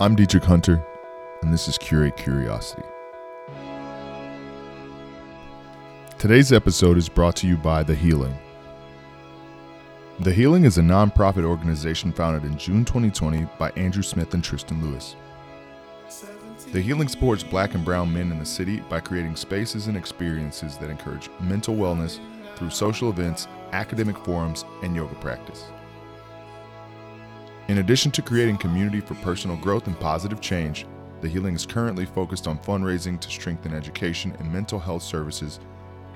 I'm Dietrich Hunter, and this is Curate Curiosity. Today's episode is brought to you by The Healing. The Healing is a nonprofit organization founded in June 2020 by Andrew Smith and Tristan Lewis. The Healing supports black and brown men in the city by creating spaces and experiences that encourage mental wellness through social events, academic forums, and yoga practice. In addition to creating community for personal growth and positive change, The Healing is currently focused on fundraising to strengthen education and mental health services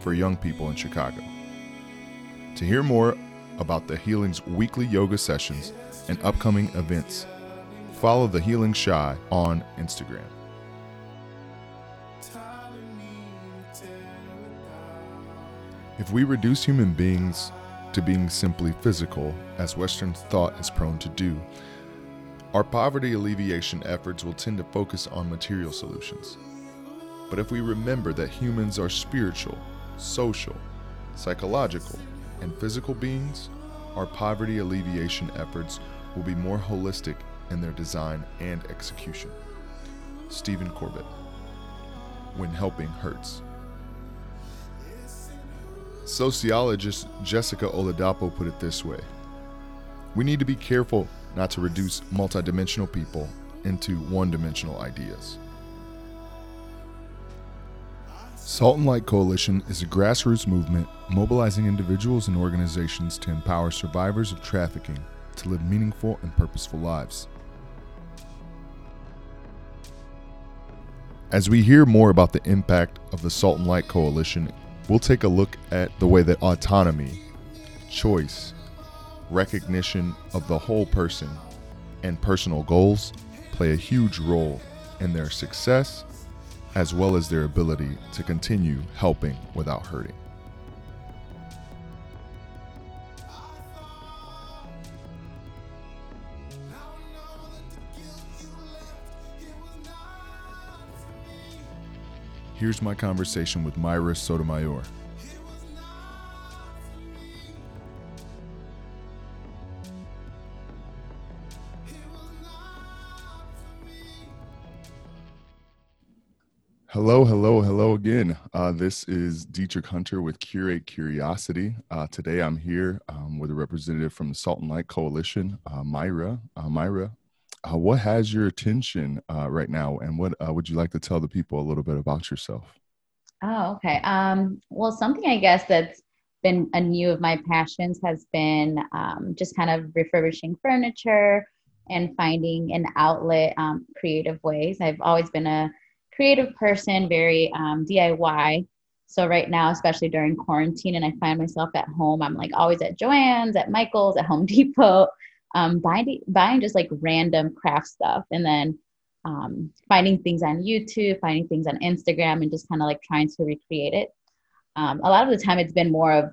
for young people in Chicago. To hear more about The Healing's weekly yoga sessions and upcoming events, follow The Healing Shy on Instagram. If we reduce human beings to being simply physical, as Western thought is prone to do, our poverty alleviation efforts will tend to focus on material solutions. But if we remember that humans are spiritual, social, psychological, and physical beings, our poverty alleviation efforts will be more holistic in their design and execution. Stephen Corbett. When helping hurts. Sociologist Jessica Oladapo put it this way We need to be careful not to reduce multidimensional people into one dimensional ideas. Salt and Light Coalition is a grassroots movement mobilizing individuals and organizations to empower survivors of trafficking to live meaningful and purposeful lives. As we hear more about the impact of the Salt and Light Coalition we'll take a look at the way that autonomy, choice, recognition of the whole person, and personal goals play a huge role in their success as well as their ability to continue helping without hurting. Here's my conversation with Myra Sotomayor. Hello, hello, hello again. Uh, this is Dietrich Hunter with Curate Curiosity. Uh, today I'm here um, with a representative from the Salt and Light Coalition, uh, Myra. Uh, Mayra, uh, what has your attention uh, right now, and what uh, would you like to tell the people a little bit about yourself? Oh, okay. Um, well, something I guess that's been a new of my passions has been um, just kind of refurbishing furniture and finding an outlet um, creative ways. I've always been a creative person, very um, DIY. So right now, especially during quarantine, and I find myself at home, I'm like always at Joann's, at Michael's, at Home Depot, um, buying buying just like random craft stuff, and then um, finding things on YouTube, finding things on Instagram, and just kind of like trying to recreate it. Um, a lot of the time, it's been more of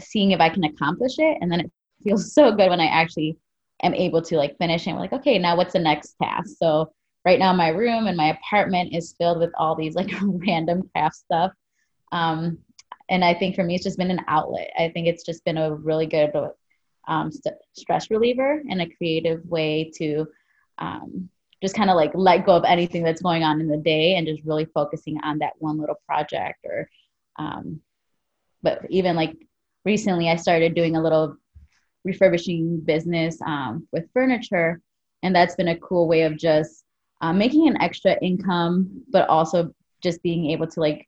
seeing if I can accomplish it, and then it feels so good when I actually am able to like finish and like, okay, now what's the next task? So right now, my room and my apartment is filled with all these like random craft stuff. Um, and I think for me, it's just been an outlet. I think it's just been a really good um, st- stress reliever and a creative way to um, just kind of like let go of anything that's going on in the day and just really focusing on that one little project or um, but even like recently i started doing a little refurbishing business um, with furniture and that's been a cool way of just um, making an extra income but also just being able to like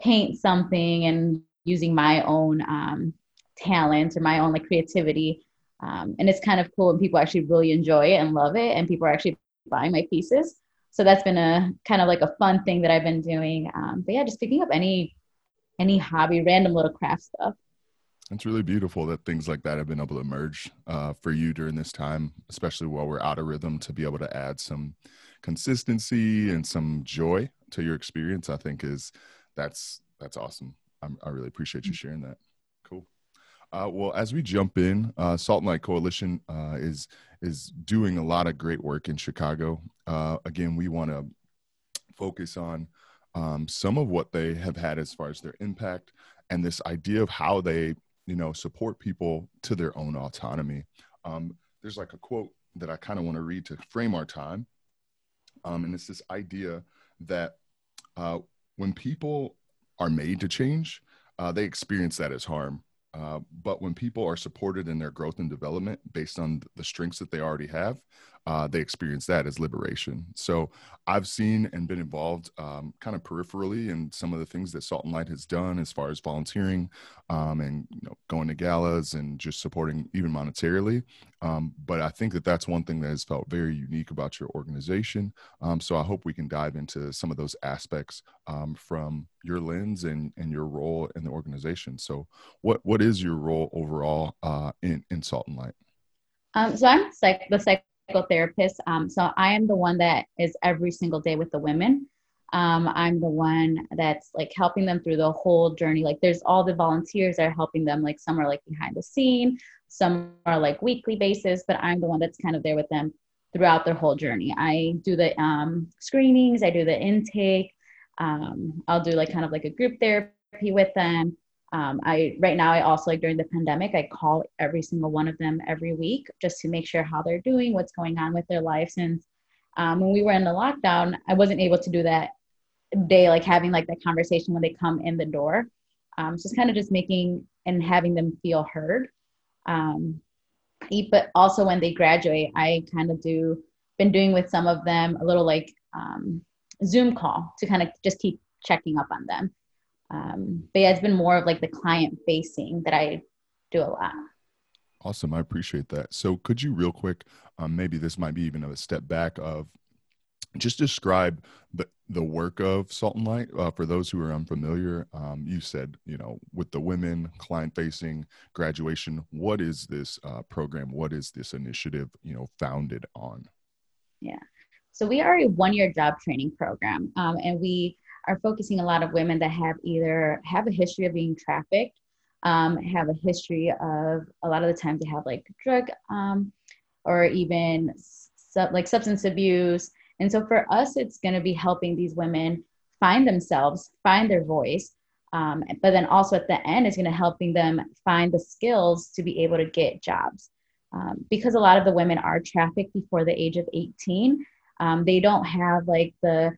paint something and using my own um, talent or my own like creativity. Um, and it's kind of cool when people actually really enjoy it and love it, and people are actually buying my pieces. So that's been a kind of like a fun thing that I've been doing. Um, but yeah, just picking up any any hobby, random little craft stuff. It's really beautiful that things like that have been able to emerge uh, for you during this time, especially while we're out of rhythm, to be able to add some consistency and some joy to your experience. I think is that's that's awesome. I'm, i really appreciate you mm. sharing that. Uh, well, as we jump in, uh, Salt and Light Coalition uh, is is doing a lot of great work in Chicago. Uh, again, we want to focus on um, some of what they have had as far as their impact and this idea of how they, you know, support people to their own autonomy. Um, there's like a quote that I kind of want to read to frame our time. Um, and it's this idea that uh, when people are made to change, uh, they experience that as harm. Uh, but when people are supported in their growth and development based on the strengths that they already have, uh, they experience that as liberation. So I've seen and been involved um, kind of peripherally in some of the things that Salt and Light has done as far as volunteering um, and you know, going to galas and just supporting even monetarily. Um, but I think that that's one thing that has felt very unique about your organization. Um, so I hope we can dive into some of those aspects um, from your lens and, and your role in the organization. So what, what is your role overall uh, in, in Salt and Light? Um, so I'm psych- the psychotherapist. Um, so I am the one that is every single day with the women. Um, I'm the one that's like helping them through the whole journey. Like there's all the volunteers that are helping them. Like some are like behind the scene, some are like weekly basis, but I'm the one that's kind of there with them throughout their whole journey. I do the um, screenings, I do the intake. Um, I'll do like kind of like a group therapy with them. Um, I right now I also like during the pandemic I call every single one of them every week just to make sure how they're doing, what's going on with their life. Since um, when we were in the lockdown, I wasn't able to do that day, like having like that conversation when they come in the door. Um, it's kind of just making and having them feel heard. Um, but also when they graduate, I kind of do been doing with some of them a little like um, Zoom call to kind of just keep checking up on them um, but yeah, it's been more of like the client facing that I do a lot. Awesome. I appreciate that. So could you real quick, um, maybe this might be even a step back of just describe the, the work of Salt and Light uh, for those who are unfamiliar. Um, you said, you know, with the women client facing graduation, what is this uh, program? What is this initiative, you know, founded on? Yeah. So we are a one year job training program um, and we are focusing a lot of women that have either have a history of being trafficked, um, have a history of a lot of the times they have like drug um, or even sub, like substance abuse. And so for us, it's going to be helping these women find themselves, find their voice. Um, but then also at the end is going to helping them find the skills to be able to get jobs. Um, because a lot of the women are trafficked before the age of 18, um, they don't have like the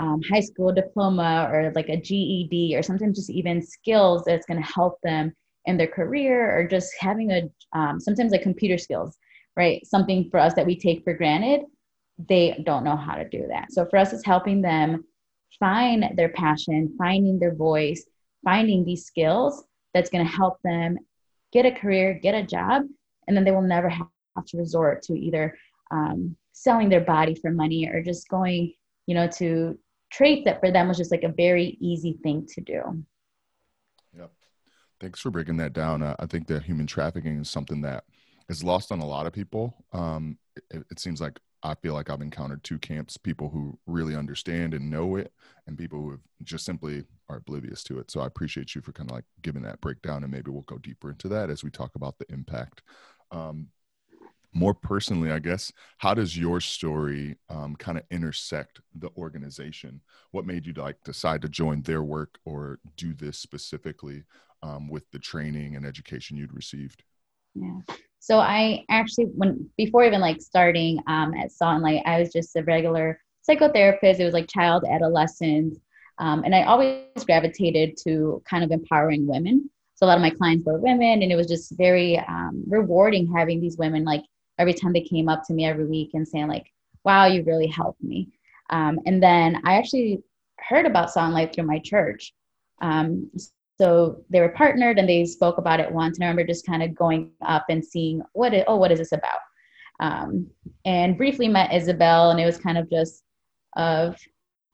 um, high school diploma or like a GED or sometimes just even skills that's going to help them in their career or just having a um, sometimes like computer skills, right? Something for us that we take for granted, they don't know how to do that. So for us, it's helping them find their passion, finding their voice, finding these skills that's going to help them get a career, get a job, and then they will never have to resort to either um, selling their body for money or just going, you know, to traits that for them was just like a very easy thing to do. Yep. Thanks for breaking that down. Uh, I think that human trafficking is something that is lost on a lot of people. Um, it, it seems like I feel like I've encountered two camps people who really understand and know it, and people who have just simply are oblivious to it. So I appreciate you for kind of like giving that breakdown, and maybe we'll go deeper into that as we talk about the impact. Um, more personally, I guess, how does your story um, kind of intersect the organization? What made you like decide to join their work or do this specifically um, with the training and education you'd received? Yeah. So I actually, when before even like starting um, at Salt and Light, I was just a regular psychotherapist. It was like child adolescents, um, and I always gravitated to kind of empowering women. So a lot of my clients were women, and it was just very um, rewarding having these women like every time they came up to me every week and saying like, wow, you really helped me. Um, and then I actually heard about and Light through my church. Um, so they were partnered and they spoke about it once. And I remember just kind of going up and seeing what, it, oh, what is this about? Um, and briefly met Isabel and it was kind of just of,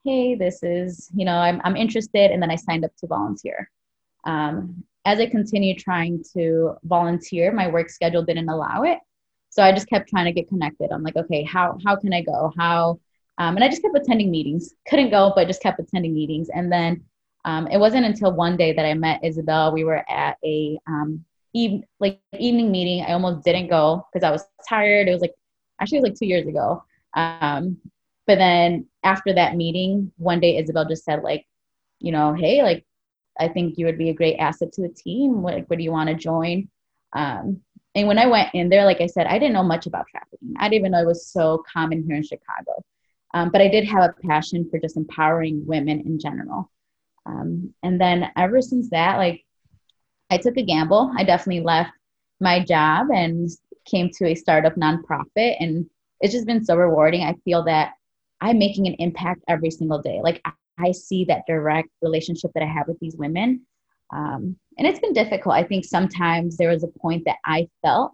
hey, this is, you know, I'm, I'm interested. And then I signed up to volunteer. Um, as I continued trying to volunteer, my work schedule didn't allow it. So I just kept trying to get connected. I'm like, okay, how how can I go? How um, and I just kept attending meetings. Couldn't go, but just kept attending meetings. And then um, it wasn't until one day that I met Isabel. We were at a um, eve- like evening meeting. I almost didn't go because I was tired. It was like actually it was like two years ago. Um, but then after that meeting, one day Isabel just said like, you know, hey, like I think you would be a great asset to the team. Like, what do you want to join? Um, and when I went in there, like I said, I didn't know much about trafficking. I didn't even know it was so common here in Chicago. Um, but I did have a passion for just empowering women in general. Um, and then ever since that, like I took a gamble. I definitely left my job and came to a startup nonprofit. And it's just been so rewarding. I feel that I'm making an impact every single day. Like I see that direct relationship that I have with these women. Um, and it's been difficult. I think sometimes there was a point that I felt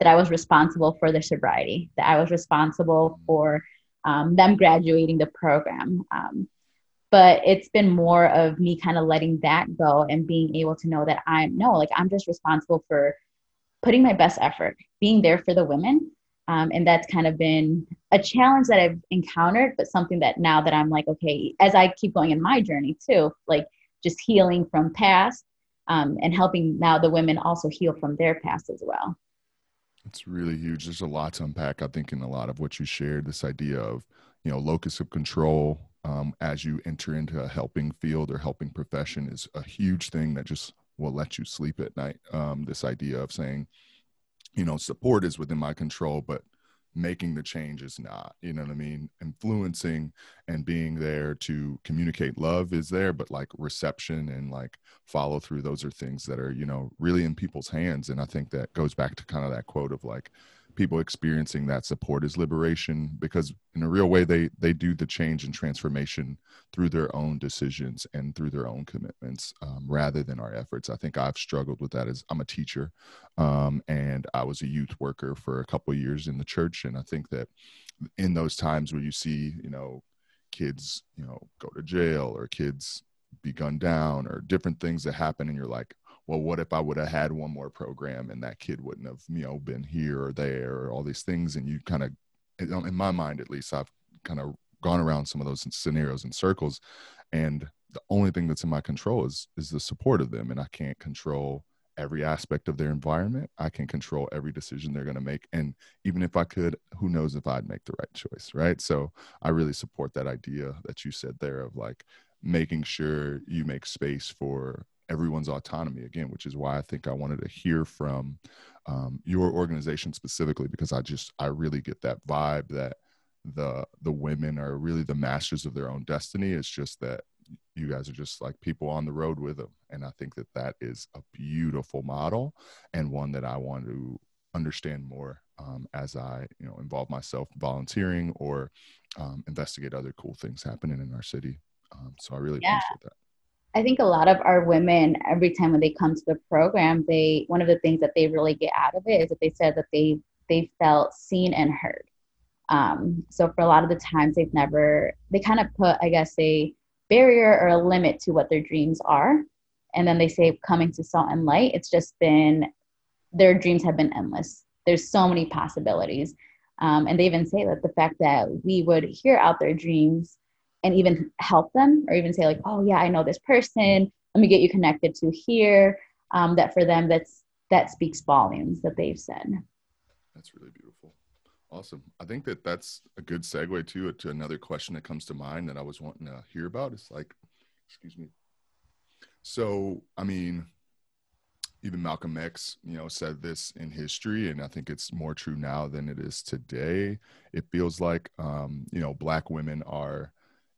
that I was responsible for their sobriety, that I was responsible for um, them graduating the program. Um, but it's been more of me kind of letting that go and being able to know that I'm no, like I'm just responsible for putting my best effort, being there for the women. Um, and that's kind of been a challenge that I've encountered, but something that now that I'm like, okay, as I keep going in my journey too, like just healing from past um, and helping now the women also heal from their past as well. It's really huge. There's a lot to unpack, I think, in a lot of what you shared. This idea of, you know, locus of control um, as you enter into a helping field or helping profession is a huge thing that just will let you sleep at night. Um, this idea of saying, you know, support is within my control, but making the change is not you know what i mean? Influencing and being there to communicate love is there but like reception and like follow through those are things that are you know really in people's hands and i think that goes back to kind of that quote of like people experiencing that support is liberation because in a real way they they do the change and transformation through their own decisions and through their own commitments um, rather than our efforts. I think i've struggled with that as i'm a teacher um, and i was a youth worker for a couple years in the church. And i think that in those times where you see you know kids you know go to jail or kids be gunned down or different things that happen and you're like well, what if I would have had one more program and that kid wouldn't have, you know, been here or there or all these things. And you kind of, in my mind, at least, I've kind of gone around some of those scenarios in circles. And the only thing that's in my control is, is the support of them. And I can't control every aspect of their environment. I can control every decision they're going to make. And even if I could, who knows if I'd make the right choice. Right. So I really support that idea that you said there of like making sure you make space for everyone's autonomy again, which is why I think I wanted to hear from um, your organization specifically because I just I really get that vibe that the the women are really the masters of their own destiny. It's just that you guys are just like people on the road with them, and I think that that is a beautiful model and one that I want to understand more um, as I you know involve myself volunteering or um, investigate other cool things happening in our city. Um, so I really yeah. appreciate that. I think a lot of our women, every time when they come to the program, they one of the things that they really get out of it is that they said that they they felt seen and heard. Um, so for a lot of the times, they've never they kind of put, I guess, a barrier or a limit to what their dreams are, and then they say coming to Salt and Light, it's just been their dreams have been endless. There's so many possibilities, um, and they even say that the fact that we would hear out their dreams and even help them or even say like oh yeah i know this person. Let me get you connected to here um, that for them that's that speaks volumes that they've said. That's really beautiful. Awesome. I think that that's a good segue to to another question that comes to mind that i was wanting to hear about. It's like excuse me. So i mean even Malcolm X, you know, said this in history, and I think it's more true now than it is today. It feels like, um, you know, black women are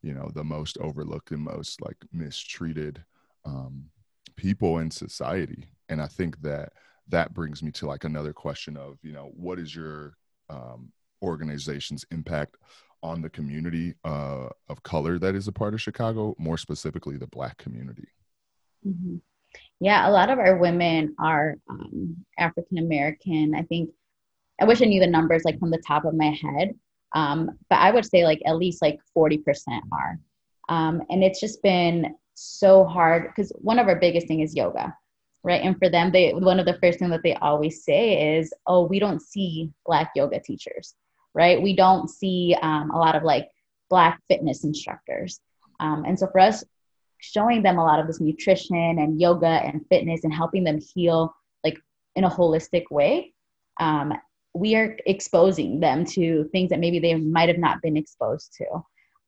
you know the most overlooked and most like mistreated um, people in society. And i think that that brings me to like another question of you know what is your um, organization's impact on the community uh, of color that is a part of chicago more specifically the black community? Mm-hmm. yeah a lot of our women are um, african american i think i wish i knew the numbers like from the top of my head um, but I would say like at least like 40% are. Um, and it's just been so hard because one of our biggest thing is yoga, right? And for them, they one of the first thing that they always say is, "Oh, we don't see black yoga teachers, right? We don't see um, a lot of like black fitness instructors." Um, and so for us, showing them a lot of this nutrition and yoga and fitness and helping them heal like in a holistic way um, we are exposing them to things that maybe they might have not been exposed to.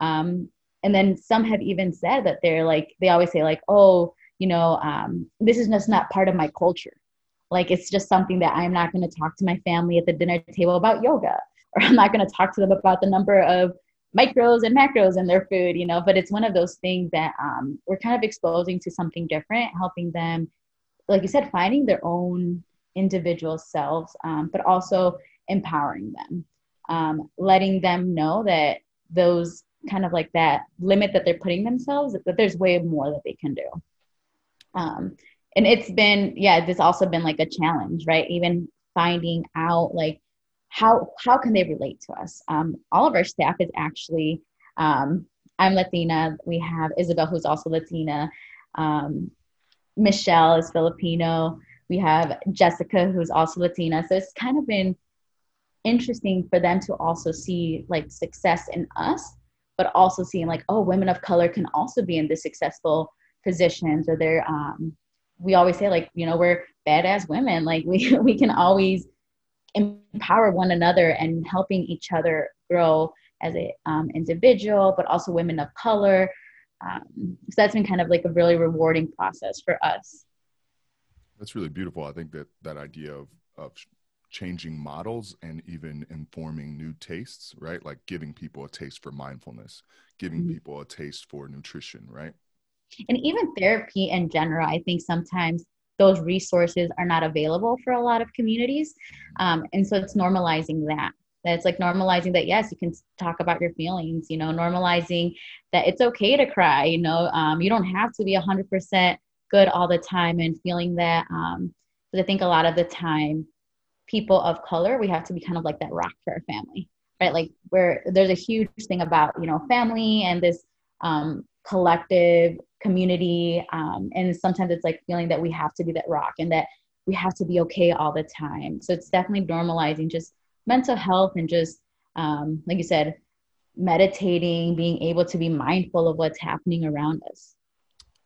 Um, and then some have even said that they're like, they always say, like, oh, you know, um, this is just not part of my culture. Like, it's just something that I'm not going to talk to my family at the dinner table about yoga, or I'm not going to talk to them about the number of micros and macros in their food, you know, but it's one of those things that um, we're kind of exposing to something different, helping them, like you said, finding their own individual selves, um, but also empowering them, um, letting them know that those kind of like that limit that they're putting themselves, that there's way more that they can do. Um, and it's been, yeah, it's also been like a challenge, right? Even finding out like how how can they relate to us? Um, all of our staff is actually um, I'm Latina. We have Isabel, who's also Latina. Um, Michelle is Filipino. We have Jessica, who's also Latina. So it's kind of been interesting for them to also see like success in us, but also seeing like, oh, women of color can also be in the successful positions or they're um we always say like, you know, we're badass women. Like we we can always empower one another and helping each other grow as a um, individual, but also women of color. Um, so that's been kind of like a really rewarding process for us. That's really beautiful. I think that that idea of of changing models and even informing new tastes, right? Like giving people a taste for mindfulness, giving mm-hmm. people a taste for nutrition, right? And even therapy in general, I think sometimes those resources are not available for a lot of communities. Um, and so it's normalizing that. That it's like normalizing that, yes, you can talk about your feelings, you know, normalizing that it's okay to cry, you know, um, you don't have to be 100% good all the time and feeling that. Um, but I think a lot of the time, people of color, we have to be kind of like that rock for our family, right? Like where there's a huge thing about, you know, family and this um, collective community um, and sometimes it's like feeling that we have to be that rock and that we have to be okay all the time so it's definitely normalizing just mental health and just um, like you said meditating being able to be mindful of what's happening around us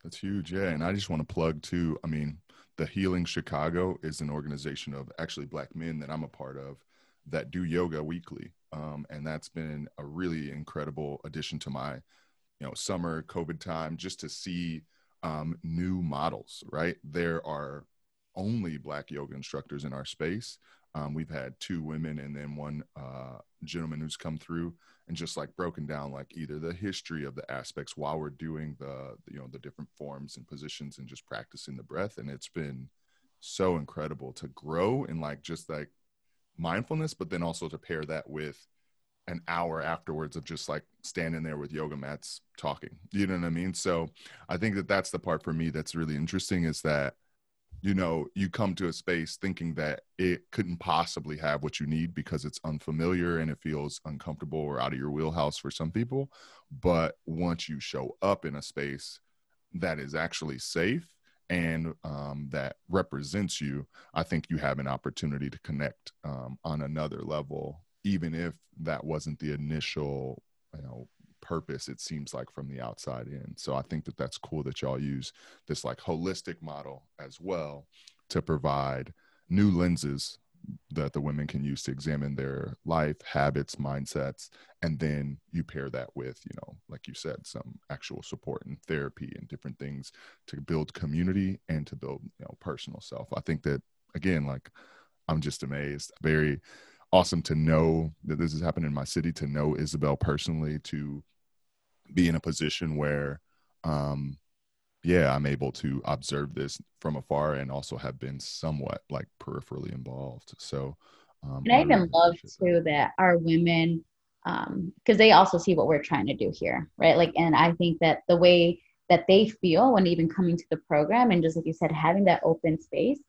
that's huge yeah and i just want to plug too i mean the healing chicago is an organization of actually black men that i'm a part of that do yoga weekly um, and that's been a really incredible addition to my you know summer covid time just to see um, new models right? There are only black yoga instructors in our space um, we've had two women and then one uh, gentleman who's come through and just like broken down like either the history of the aspects while we're doing the you know the different forms and positions and just practicing the breath. And it's been so incredible to grow in like just like mindfulness but then also to pair that with an hour afterwards of just like standing there with yoga mats talking. You know what i mean? So i think that that's the part for me that's really interesting is that you know you come to a space thinking that it couldn't possibly have what you need because it's unfamiliar and it feels uncomfortable or out of your wheelhouse for some people. But once you show up in a space that is actually safe and um, that represents you i think you have an opportunity to connect um, on another level even if that wasn't the initial you know purpose it seems like from the outside in. So i think that that's cool that y'all use this like holistic model as well to provide new lenses that the women can use to examine their life habits mindsets and then you pair that with you know like you said some actual support and therapy and different things to build community and to build you know personal self. I think that again like i'm just amazed. Very awesome to know that this has happened in my city, to know Isabel personally, to be in a position where, um, yeah, I'm able to observe this from afar and also have been somewhat like peripherally involved. So, um, and I, I even really love too that. that our women, um because they also see what we're trying to do here, right? Like, and I think that the way that they feel when even coming to the program and just like you said, having that open space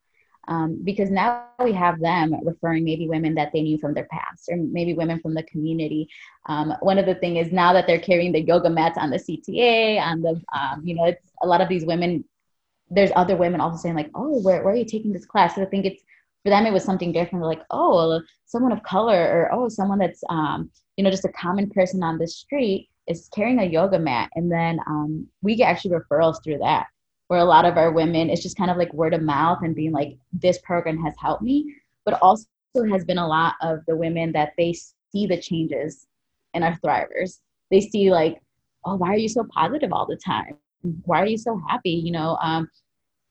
um, because now we have them referring maybe women that they knew from their past or maybe women from the community. Um, one of the thing is now that they're carrying the yoga mats on the cta on the um, you know it's a lot of these women there's other women also saying like oh where, where are you taking this class? So i think it's for them it was something different. Like oh someone of color or oh someone that's um, you know just a common person on the street is carrying a yoga mat. And then um, we get actually referrals through that where a lot of our women it's just kind of like word of mouth and being like this program has helped me but also has been a lot of the women that they see the changes in our thrivers. They see like oh why are you so positive all the time? Why are you so happy? You know um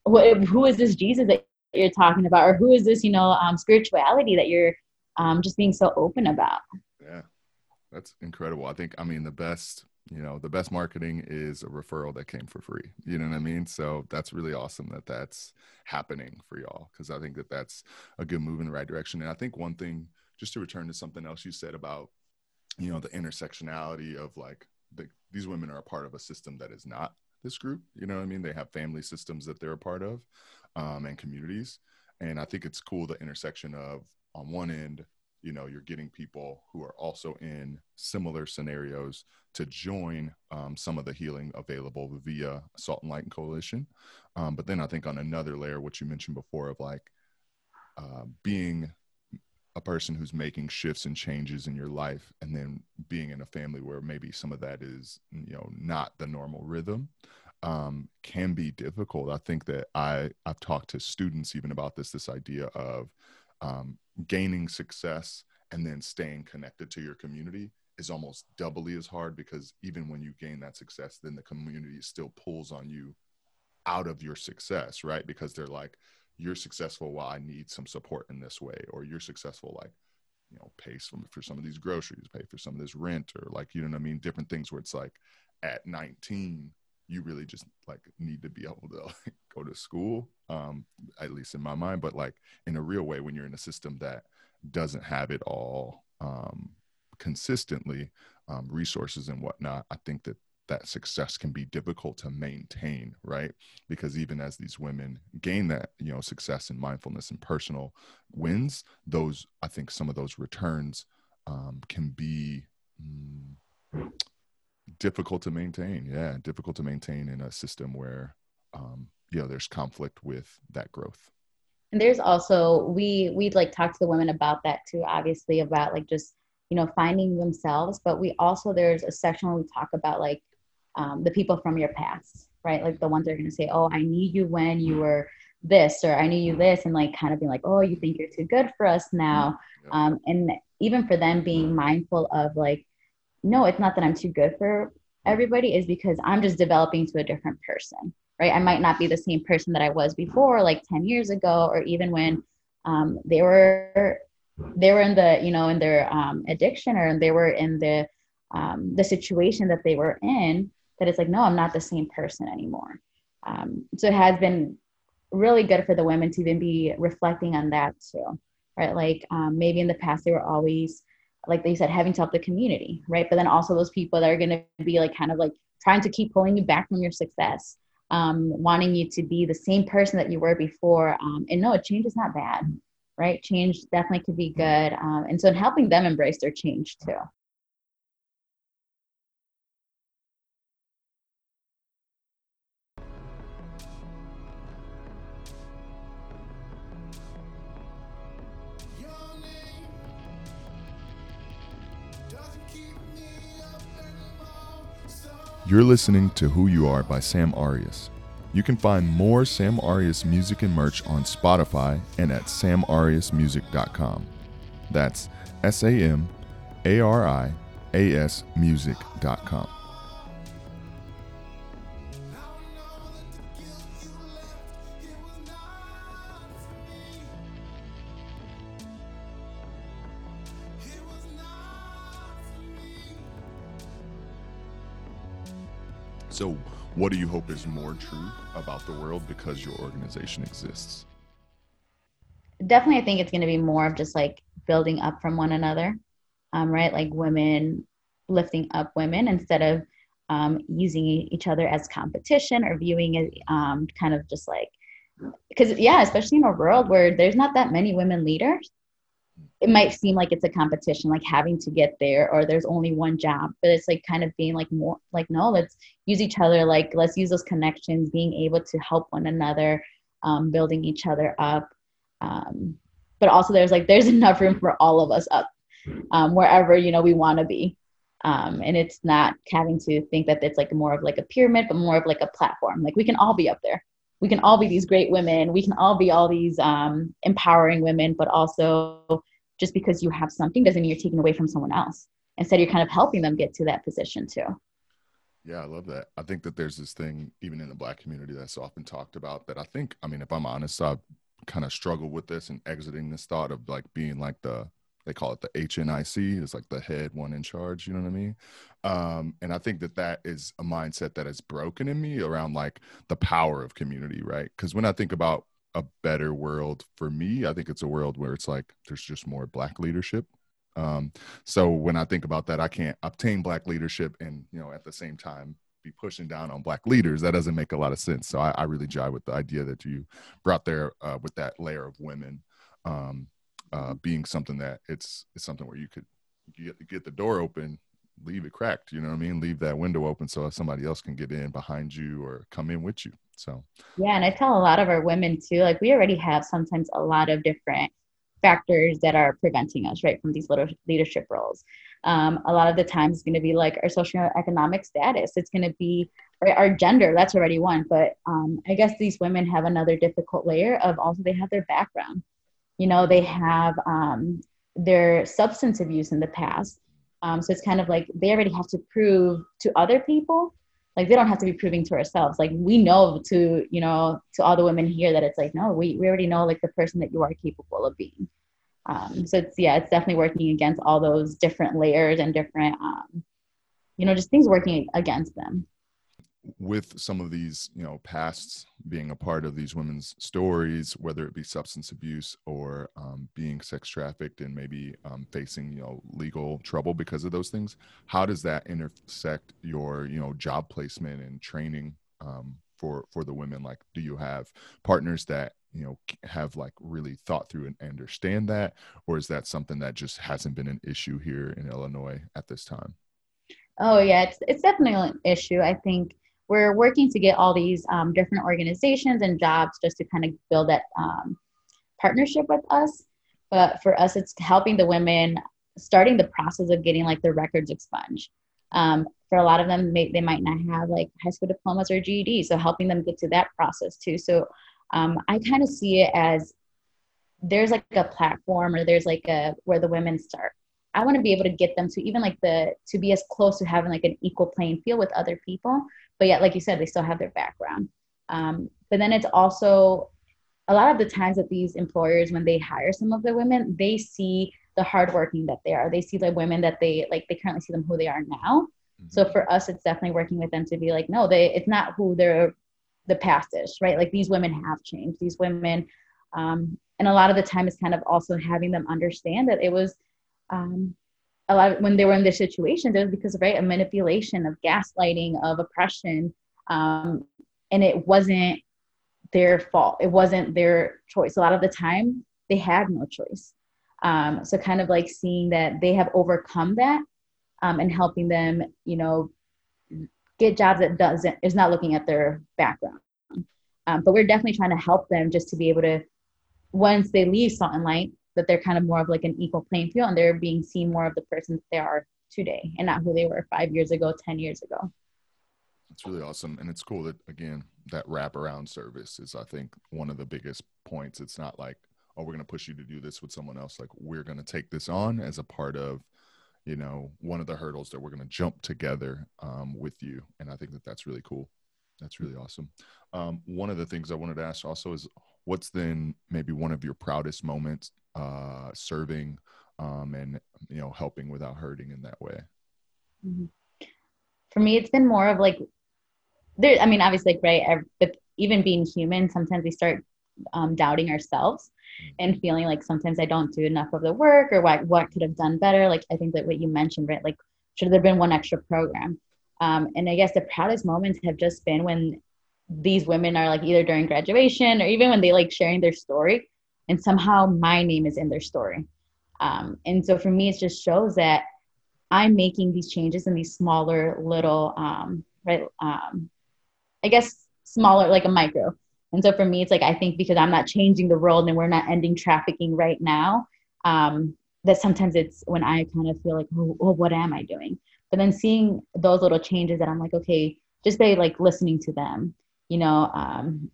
who is this jesus that you're talking about? Or who is this you know um, spirituality that you're um, just being so open about? Yeah that's incredible. I think I mean the best you know the best marketing is a referral that came for free you know what i mean? So that's really awesome that that's happening for y'all because i think that that's a good move in the right direction and i think one thing just to return to something else you said about you know the intersectionality of like the, these women are a part of a system that is not this group you know what i mean? They have family systems that they're a part of um, and communities and i think it's cool the intersection of on one end you know you're getting people who are also in similar scenarios to join um, some of the healing available via salt and light coalition. Um, but then i think on another layer what you mentioned before of like uh, being a person who's making shifts and changes in your life and then being in a family where maybe some of that is you know not the normal rhythm um, can be difficult. I think that i i've talked to students even about this this idea of um, gaining success and then staying connected to your community is almost doubly as hard because even when you gain that success then the community still pulls on you out of your success right? Because they're like you're successful while i need some support in this way or you're successful like you know pay some for some of these groceries pay for some of this rent or like you know what i mean? Different things where it's like at 19 you really just like need to be able to like, go to school um at least in my mind but like in a real way when you're in a system that doesn't have it all um consistently um resources and whatnot i think that that success can be difficult to maintain right? Because even as these women gain that you know success and mindfulness and personal wins those i think some of those returns um, can be mm, difficult to maintain. Yeah difficult to maintain in a system where um, you know there's conflict with that growth. And there's also we we'd like talk to the women about that too obviously about like just you know finding themselves but we also there's a section where we talk about like um, the people from your past right? Like the ones that are going to say oh i need you when you were this or i knew you this and like kind of being like oh you think you're too good for us now. Um, and even for them being mindful of like no, it's not that I'm too good for everybody, is because I'm just developing to a different person, right? I might not be the same person that I was before, like 10 years ago, or even when um, they were they were in the you know in their um, addiction or they were in the um, the situation that they were in that it's like no i'm not the same person anymore um, so it has been really good for the women to even be reflecting on that too right like um, maybe in the past they were always like they said, having to help the community, right? But then also those people that are going to be like kind of like trying to keep pulling you back from your success, um, wanting you to be the same person that you were before. Um, and no, change is not bad, right? Change definitely could be good. Um, and so in helping them embrace their change too. You're listening to Who You Are by Sam Arias. You can find more Sam Arias music and merch on Spotify and at samariasmusic.com. That's S A M A R I A S music.com. So, what do you hope is more true about the world because your organization exists? Definitely, I think it's going to be more of just like building up from one another, um, right? Like women lifting up women instead of um, using each other as competition or viewing it um, kind of just like because yeah especially in a world where there's not that many women leaders it might seem like it's a competition like having to get there or there's only one job but it's like kind of being like more like no let's use each other like let's use those connections being able to help one another um, building each other up um, but also there's like there's enough room for all of us up um, wherever you know we want to be um, and it's not having to think that it's like more of like a pyramid but more of like a platform like we can all be up there. We can all be these great women. We can all be all these um, empowering women but also just because you have something doesn't mean you're taking away from someone else. Instead, you're kind of helping them get to that position too. Yeah, I love that. I think that there's this thing, even in the black community, that's often talked about that I think, I mean, if I'm honest, I've kind of struggled with this and exiting this thought of like being like the they call it the HNIC is like the head one in charge. You know what I mean? Um, and I think that that is a mindset that is broken in me around like the power of community, right? Because when I think about a better world for me, I think it's a world where it's like there's just more black leadership. Um, so when I think about that, I can't obtain black leadership and you know at the same time be pushing down on black leaders. That doesn't make a lot of sense. So I, I really jive with the idea that you brought there uh, with that layer of women um, uh, being something that it's it's something where you could get, get the door open, leave it cracked. You know what I mean? Leave that window open so somebody else can get in behind you or come in with you. So yeah, and I tell a lot of our women too. Like we already have sometimes a lot of different factors that are preventing us right from these little leadership roles um, a lot of the times it's going to be like our socioeconomic status it's going to be our gender that's already one but um, i guess these women have another difficult layer of also they have their background you know they have um, their substance abuse in the past um, so it's kind of like they already have to prove to other people like they don't have to be proving to ourselves like we know to you know to all the women here that it's like no we, we already know like the person that you are capable of being um, so it's yeah, it's definitely working against all those different layers and different, um, you know, just things working against them. With some of these, you know, pasts being a part of these women's stories, whether it be substance abuse or um, being sex trafficked and maybe um, facing, you know, legal trouble because of those things, how does that intersect your, you know, job placement and training um, for for the women? Like, do you have partners that you know have like really thought through and understand that or is that something that just hasn't been an issue here in illinois at this time oh yeah it's, it's definitely an issue i think we're working to get all these um, different organizations and jobs just to kind of build that um, partnership with us. But for us it's helping the women starting the process of getting like their records expunged. Um, for a lot of them they, they might not have like high school diplomas or ged so helping them get to that process too. So um, I kind of see it as there's like a platform or there's like a where the women start. I want to be able to get them to even like the to be as close to having like an equal playing field with other people, but yet like you said, they still have their background. Um, but then it's also a lot of the times that these employers when they hire some of the women, they see the hardworking that they are. They see the women that they like. They currently see them who they are now. Mm-hmm. So for us, it's definitely working with them to be like, no, they it's not who they're the past is, right? Like these women have changed. These women, um, and a lot of the time is kind of also having them understand that it was um, a lot of, when they were in this situation, it was because of right a manipulation of gaslighting, of oppression, um, and it wasn't their fault. It wasn't their choice. A lot of the time, they had no choice. Um, so kind of like seeing that they have overcome that um, and helping them, you know, get jobs that doesn't is not looking at their background. Um, but we're definitely trying to help them just to be able to once they leave Salt and Light, that they're kind of more of like an equal playing field and they're being seen more of the person that they are today and not who they were five years ago, ten years ago. It's really awesome. And it's cool that again, that wraparound service is I think one of the biggest points. It's not like, oh, we're gonna push you to do this with someone else. Like we're gonna take this on as a part of you know one of the hurdles that we're going to jump together um, with you and i think that that's really cool that's really awesome um, one of the things i wanted to ask also is what's then maybe one of your proudest moments uh, serving um, and you know helping without hurting in that way mm-hmm. for me it's been more of like there i mean obviously like, right but even being human sometimes we start um, doubting ourselves and feeling like sometimes I don't do enough of the work or what what could have done better. Like I think that what you mentioned, right? Like should there have been one extra program? Um, and I guess the proudest moments have just been when these women are like either during graduation or even when they like sharing their story, and somehow my name is in their story. Um, and so for me, it just shows that I'm making these changes in these smaller little, um, right? Um, I guess smaller, like a micro and so for me, it's like I think because I'm not changing the world and we're not ending trafficking right now, um, that sometimes it's when I kind of feel like, oh, oh, what am I doing? But then seeing those little changes that I'm like, okay, just by like listening to them, you know, um,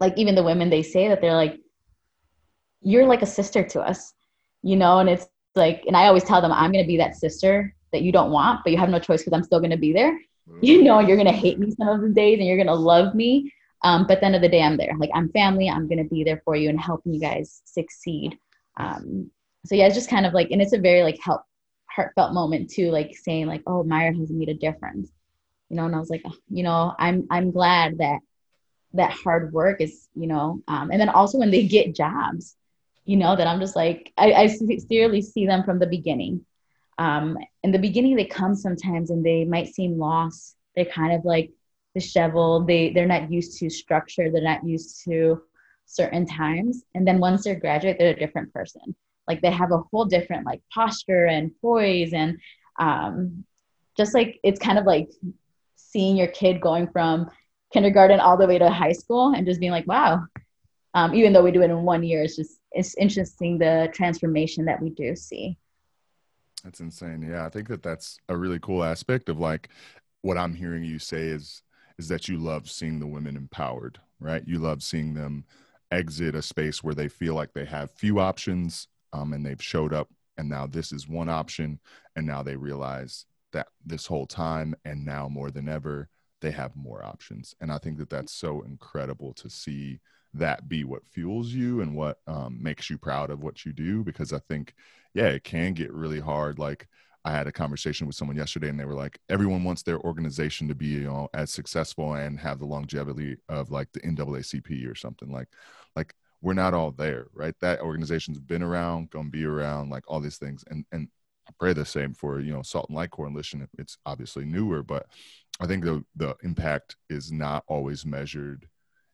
like even the women they say that they're like, you're like a sister to us, you know, and it's like, and I always tell them I'm gonna be that sister that you don't want, but you have no choice because I'm still gonna be there. You know, you're gonna hate me some of the days and you're gonna love me um, but at the end of the day, I'm there. Like I'm family. I'm going to be there for you and helping you guys succeed. Um, so yeah, it's just kind of like, and it's a very like help heartfelt moment too, like saying like, oh, Myra has made a difference, you know. And I was like, you know, I'm I'm glad that that hard work is, you know, um, and then also when they get jobs, you know, that I'm just like, I, I sincerely see them from the beginning. Um, in the beginning, they come sometimes and they might seem lost. They're kind of like disheveled. They they're not used to structure. They're not used to certain times. And then once they're graduate, they're a different person. Like they have a whole different like posture and poise and um, just like it's kind of like seeing your kid going from kindergarten all the way to high school and just being like, wow. Um, even though we do it in one year, it's just it's interesting the transformation that we do see. That's insane. Yeah, I think that that's a really cool aspect of like what I'm hearing you say is is that you love seeing the women empowered, right? You love seeing them exit a space where they feel like they have few options um, and they've showed up and now this is one option and now they realize that this whole time and now more than ever they have more options and i think that that's so incredible to see that be what fuels you and what um, makes you proud of what you do because i think yeah it can get really hard like I had a conversation with someone yesterday and they were like, everyone wants their organization to be, you know, as successful and have the longevity of like the NAACP or something like, like we're not all there, right? That organization's been around, gonna be around, like all these things. And, and pray the same for, you know, Salt and Light Coalition. It's obviously newer, but I think the, the impact is not always measured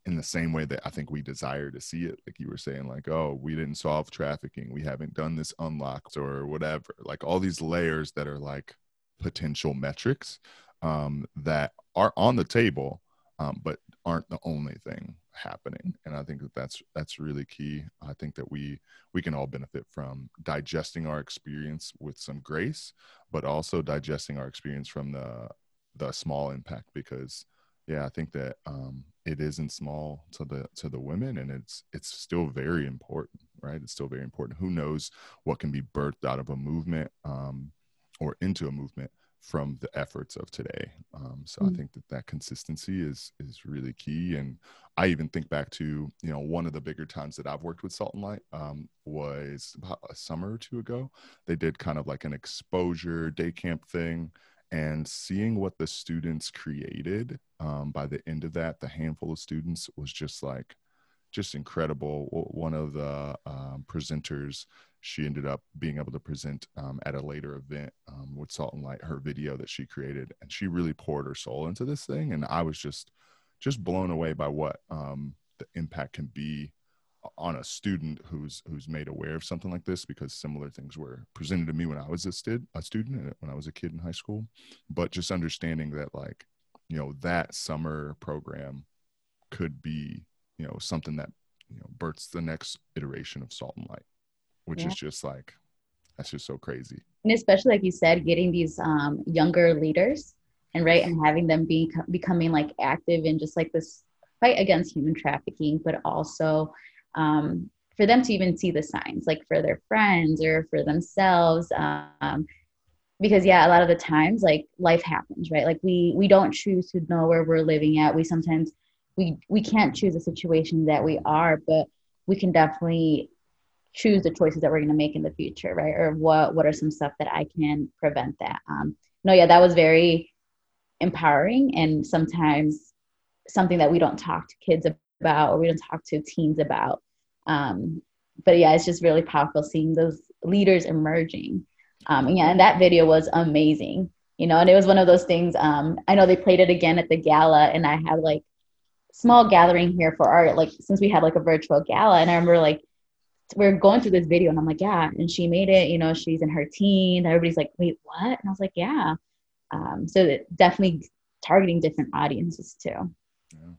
in the same way that I think we desire to see it. Like you were saying, like, oh, we didn't solve trafficking, we haven't done this unlocked or whatever. Like all these layers that are like potential metrics um, that are on the table, um, but aren't the only thing happening. And I think that that's that's really key. I think that we we can all benefit from digesting our experience with some grace, but also digesting our experience from the the small impact because yeah, I think that um, it isn't small to the to the women, and it's it's still very important, right? It's still very important. Who knows what can be birthed out of a movement um, or into a movement from the efforts of today. Um, so mm-hmm. I mm. think that that consistency is is really key. And I even think back to you know one of the bigger times that I've worked with Salt and Light um, was about a summer or two ago. They did kind of like an exposure day camp thing and seeing what the students created um, by the end of that the handful of students was just like just incredible one of the um, presenters she ended up being able to present um, at a later event um, with salt and light her video that she created and she really poured her soul into this thing and i was just just blown away by what um, the impact can be on a student who's who's made aware of something like this because similar things were presented to me when I was a, stud, a student when I was a kid in high school. But just understanding that like you know that summer program could be you know something that you know births the next iteration of salt and light which yeah. is just like that's just so crazy and especially like you said getting these um, younger leaders and right and having them be becoming like active in just like this fight against human trafficking but also um, for them to even see the signs, like for their friends or for themselves. Um, because yeah, a lot of the times, like life happens, right? Like we we don't choose to know where we're living at. We sometimes we we can't choose the situation that we are, but we can definitely choose the choices that we're going to make in the future, right? Or what what are some stuff that I can prevent that? Um, no, yeah, that was very empowering and sometimes something that we don't talk to kids about or we don't talk to teens about um, but yeah, it's just really powerful seeing those leaders emerging. Um, and yeah, and that video was amazing, you know, and it was one of those things. Um, I know they played it again at the gala, and I had like small gathering here for art, like since we had like a virtual gala, and I remember like we're going through this video, and I'm like, yeah, and she made it. You know, she's in her teen. Everybody's like, wait, what? And I was like, yeah. Um, so definitely targeting different audiences too. Yeah.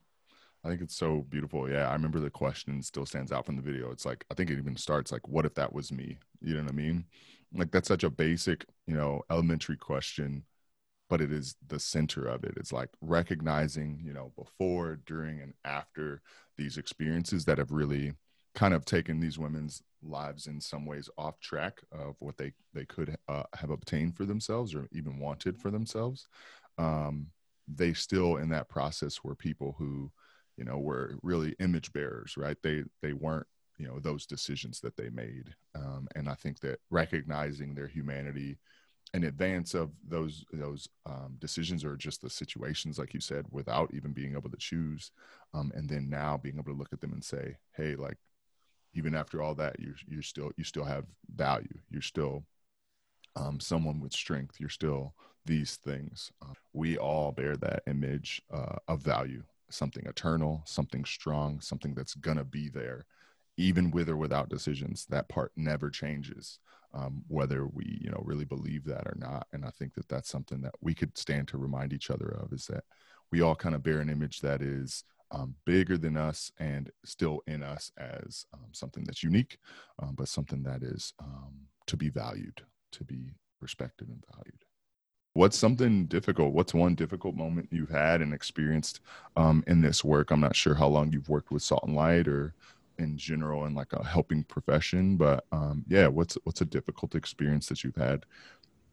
I think it's so beautiful. Yeah, I remember the question still stands out from the video. It's like I think it even starts like, "What if that was me?" You know what I mean? Like that's such a basic, you know, elementary question, but it is the center of it. It's like recognizing, you know, before, during, and after these experiences that have really kind of taken these women's lives in some ways off track of what they they could uh, have obtained for themselves or even wanted for themselves. Um, they still in that process were people who you know were really image bearers right they they weren't you know those decisions that they made um, and i think that recognizing their humanity in advance of those those um, decisions or just the situations like you said without even being able to choose um, and then now being able to look at them and say hey like even after all that you you still you still have value. You're still um, someone with strength. You're still these things. Uh, we all bear that image uh, of value something eternal something strong something that's gonna be there. Even with or without decisions that part never changes um, whether we you know really believe that or not. And i think that that's something that we could stand to remind each other of is that we all kind of bear an image that is um, bigger than us and still in us as um, something that's unique um, but something that is um, to be valued to be respected and valued. What's something difficult what's one difficult moment you've had and experienced um, in this work? I'm not sure how long you've worked with salt and light or in general in like a helping profession but um, yeah what's what's a difficult experience that you've had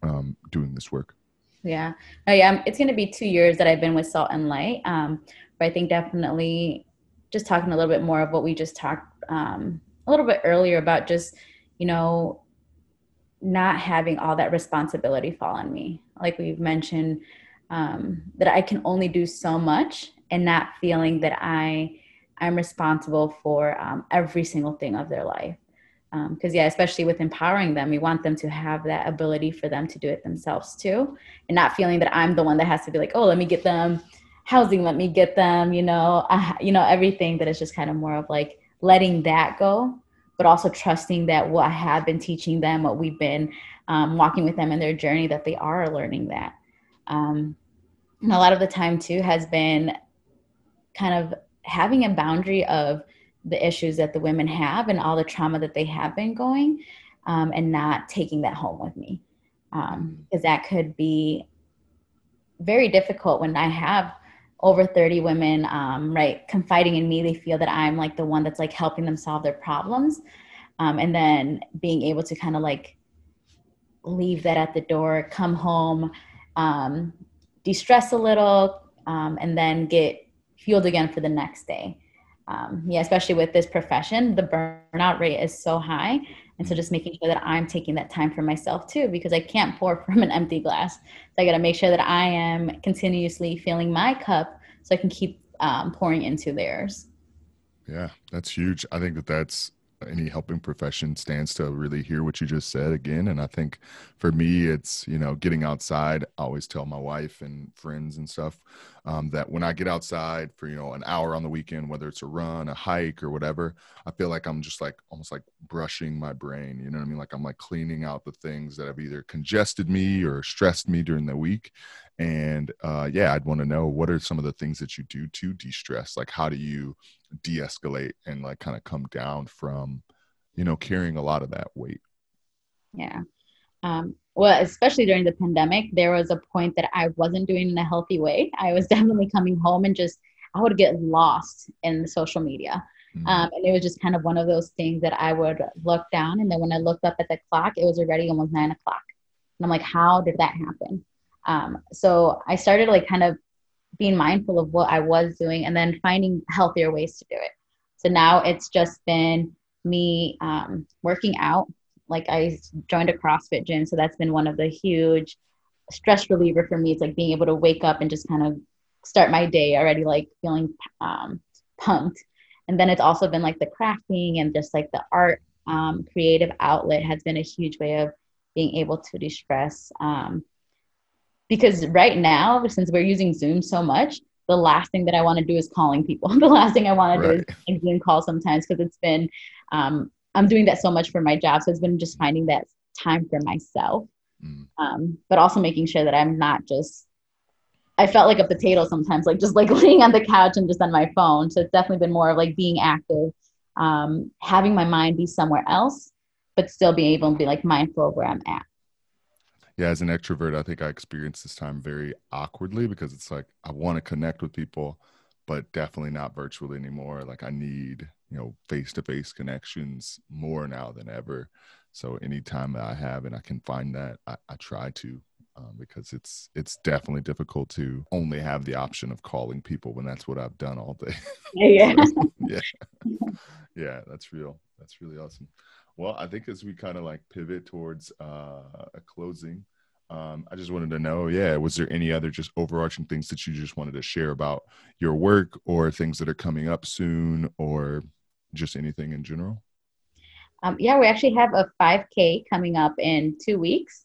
um, doing this work? Yeah. Oh, yeah it's going to be two years that i've been with salt and light. Um, but i think definitely just talking a little bit more of what we just talked um, a little bit earlier about just you know not having all that responsibility fall on me like we've mentioned um, that i can only do so much and not feeling that i I'm responsible for um, every single thing of their life. Because, um, yeah, especially with empowering them, we want them to have that ability for them to do it themselves too, and not feeling that I'm the one that has to be like, oh, let me get them housing, let me get them, you know, uh, you know, everything. That is just kind of more of like letting that go, but also trusting that what I have been teaching them, what we've been um, walking with them in their journey, that they are learning that. Um, and a lot of the time too has been kind of having a boundary of the issues that the women have and all the trauma that they have been going um, and not taking that home with me because um, mm. that could be very difficult when i have over 30 women um, right confiding in me they feel that i'm like the one that's like helping them solve their problems um, and then being able to kind of like leave that at the door come home um, de-stress a little um, and then get fueled again for the next day. Um, yeah, especially with this profession, the burnout rate is so high. And so just making sure that I'm taking that time for myself too, because I can't pour from an empty glass. So I got to make sure that I am continuously filling my cup so I can keep um, pouring into theirs. Yeah, that's huge. I think that that's any helping profession stands to really hear what you just said again. And I think for me, it's, you know, getting outside. I always tell my wife and friends and stuff um, that when I get outside for, you know, an hour on the weekend, whether it's a run, a hike, or whatever, I feel like I'm just like almost like brushing my brain. You know what I mean? Like I'm like cleaning out the things that have either congested me or stressed me during the week. And uh, yeah, I'd want to know what are some of the things that you do to de stress? Like, how do you de-escalate and like kind of come down from you know carrying a lot of that weight? Yeah. Um, well especially during the pandemic there was a point that i wasn't doing in a healthy way. I was definitely coming home and just i would get lost in the social media. Mm-hmm. um, and it was just kind of one of those things that i would look down and then when i looked up at the clock it was already almost nine o'clock. And i'm like how did that happen um, so i started like kind of being mindful of what I was doing and then finding healthier ways to do it. So now it's just been me um, working out. Like I joined a CrossFit gym, so that's been one of the huge stress reliever for me. It's like being able to wake up and just kind of start my day already like feeling um, pumped. And then it's also been like the crafting and just like the art um, creative outlet has been a huge way of being able to de-stress. Um, because right now since we're using zoom so much the last thing that i want to do is calling people the last thing i want right. to do is zoom call sometimes because it's been um, i'm doing that so much for my job so it's been just finding that time for myself mm. um, but also making sure that i'm not just i felt like a potato sometimes like just like laying on the couch and just on my phone so it's definitely been more of like being active um, having my mind be somewhere else but still being able to be like mindful of where i'm at yeah, as an extrovert, I think I experienced this time very awkwardly because it's like I want to connect with people, but definitely not virtually anymore. Like I need, you know, face to face connections more now than ever. So anytime that I have and I can find that, I, I try to um, because it's it's definitely difficult to only have the option of calling people when that's what I've done all day. Yeah. so, yeah. Yeah, that's real. That's really awesome. Well, I think as we kind of like pivot towards uh, a closing, um, I just wanted to know, yeah, was there any other just overarching things that you just wanted to share about your work or things that are coming up soon or just anything in general? Um, yeah, we actually have a 5K coming up in two weeks.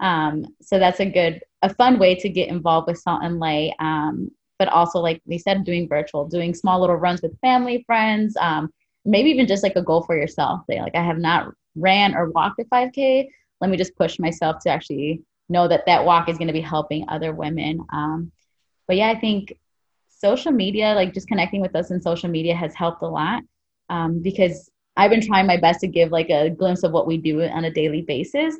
Um, so that's a good, a fun way to get involved with Salt and Light. Um, but also, like we said, doing virtual, doing small little runs with family, friends, um, maybe even just like a goal for yourself. Say, like, I have not ran or walked a 5K. Let me just push myself to actually know that that walk is going to be helping other women. Um, but yeah, I think social media, like just connecting with us in social media, has helped a lot um, because I've been trying my best to give like a glimpse of what we do on a daily basis.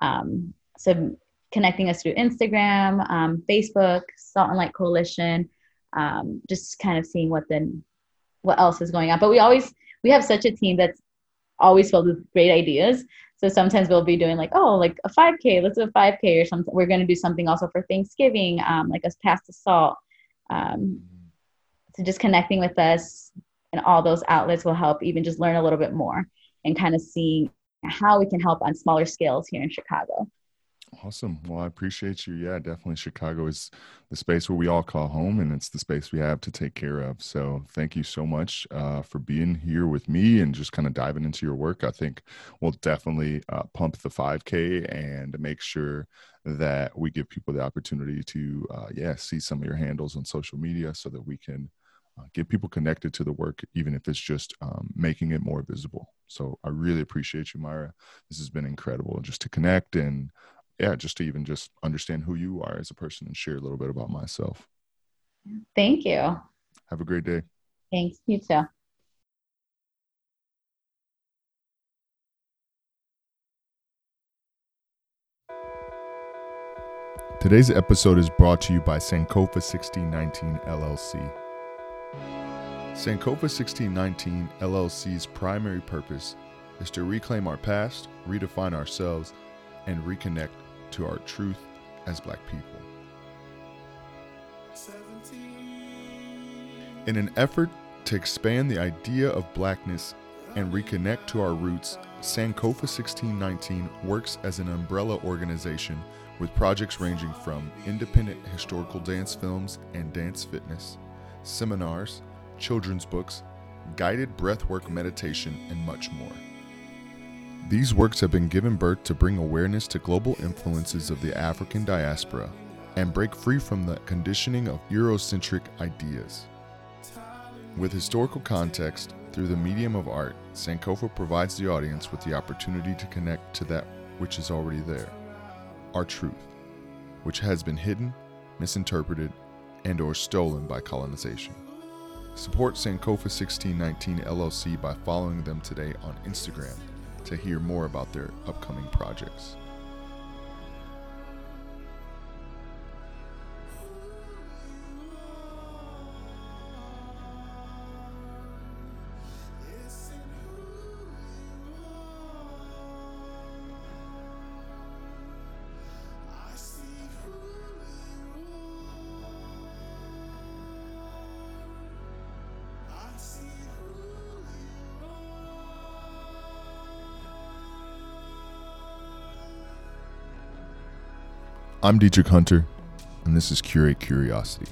Um, so connecting us through Instagram, um, Facebook, Salt and Light Coalition, um, just kind of seeing what then what else is going on. But we always we have such a team that's always filled with great ideas. So sometimes we'll be doing like, oh, like a 5K, let's do a 5K or something. We're going to do something also for Thanksgiving, um, like a past assault. Um, so just connecting with us and all those outlets will help even just learn a little bit more and kind of seeing how we can help on smaller scales here in Chicago. Awesome. Well, I appreciate you. Yeah, definitely. Chicago is the space where we all call home, and it's the space we have to take care of. So, thank you so much uh, for being here with me and just kind of diving into your work. I think we'll definitely uh, pump the 5K and make sure that we give people the opportunity to, uh, yeah, see some of your handles on social media so that we can uh, get people connected to the work, even if it's just um, making it more visible. So, I really appreciate you, Myra. This has been incredible just to connect and yeah, just to even just understand who you are as a person and share a little bit about myself. Thank you. Have a great day. Thanks. You too. Today's episode is brought to you by Sankofa 1619 LLC. Sankofa 1619 LLC's primary purpose is to reclaim our past, redefine ourselves, and reconnect to our truth as black people. In an effort to expand the idea of blackness and reconnect to our roots, Sankofa 1619 works as an umbrella organization with projects ranging from independent historical dance films and dance fitness, seminars, children's books, guided breathwork meditation, and much more. These works have been given birth to bring awareness to global influences of the African diaspora and break free from the conditioning of Eurocentric ideas. With historical context, through the medium of art, Sankofa provides the audience with the opportunity to connect to that which is already there, our truth, which has been hidden, misinterpreted, and or stolen by colonization. Support Sankofa 1619 LLC by following them today on Instagram to hear more about their upcoming projects. I'm Dietrich Hunter, and this is Curate Curiosity.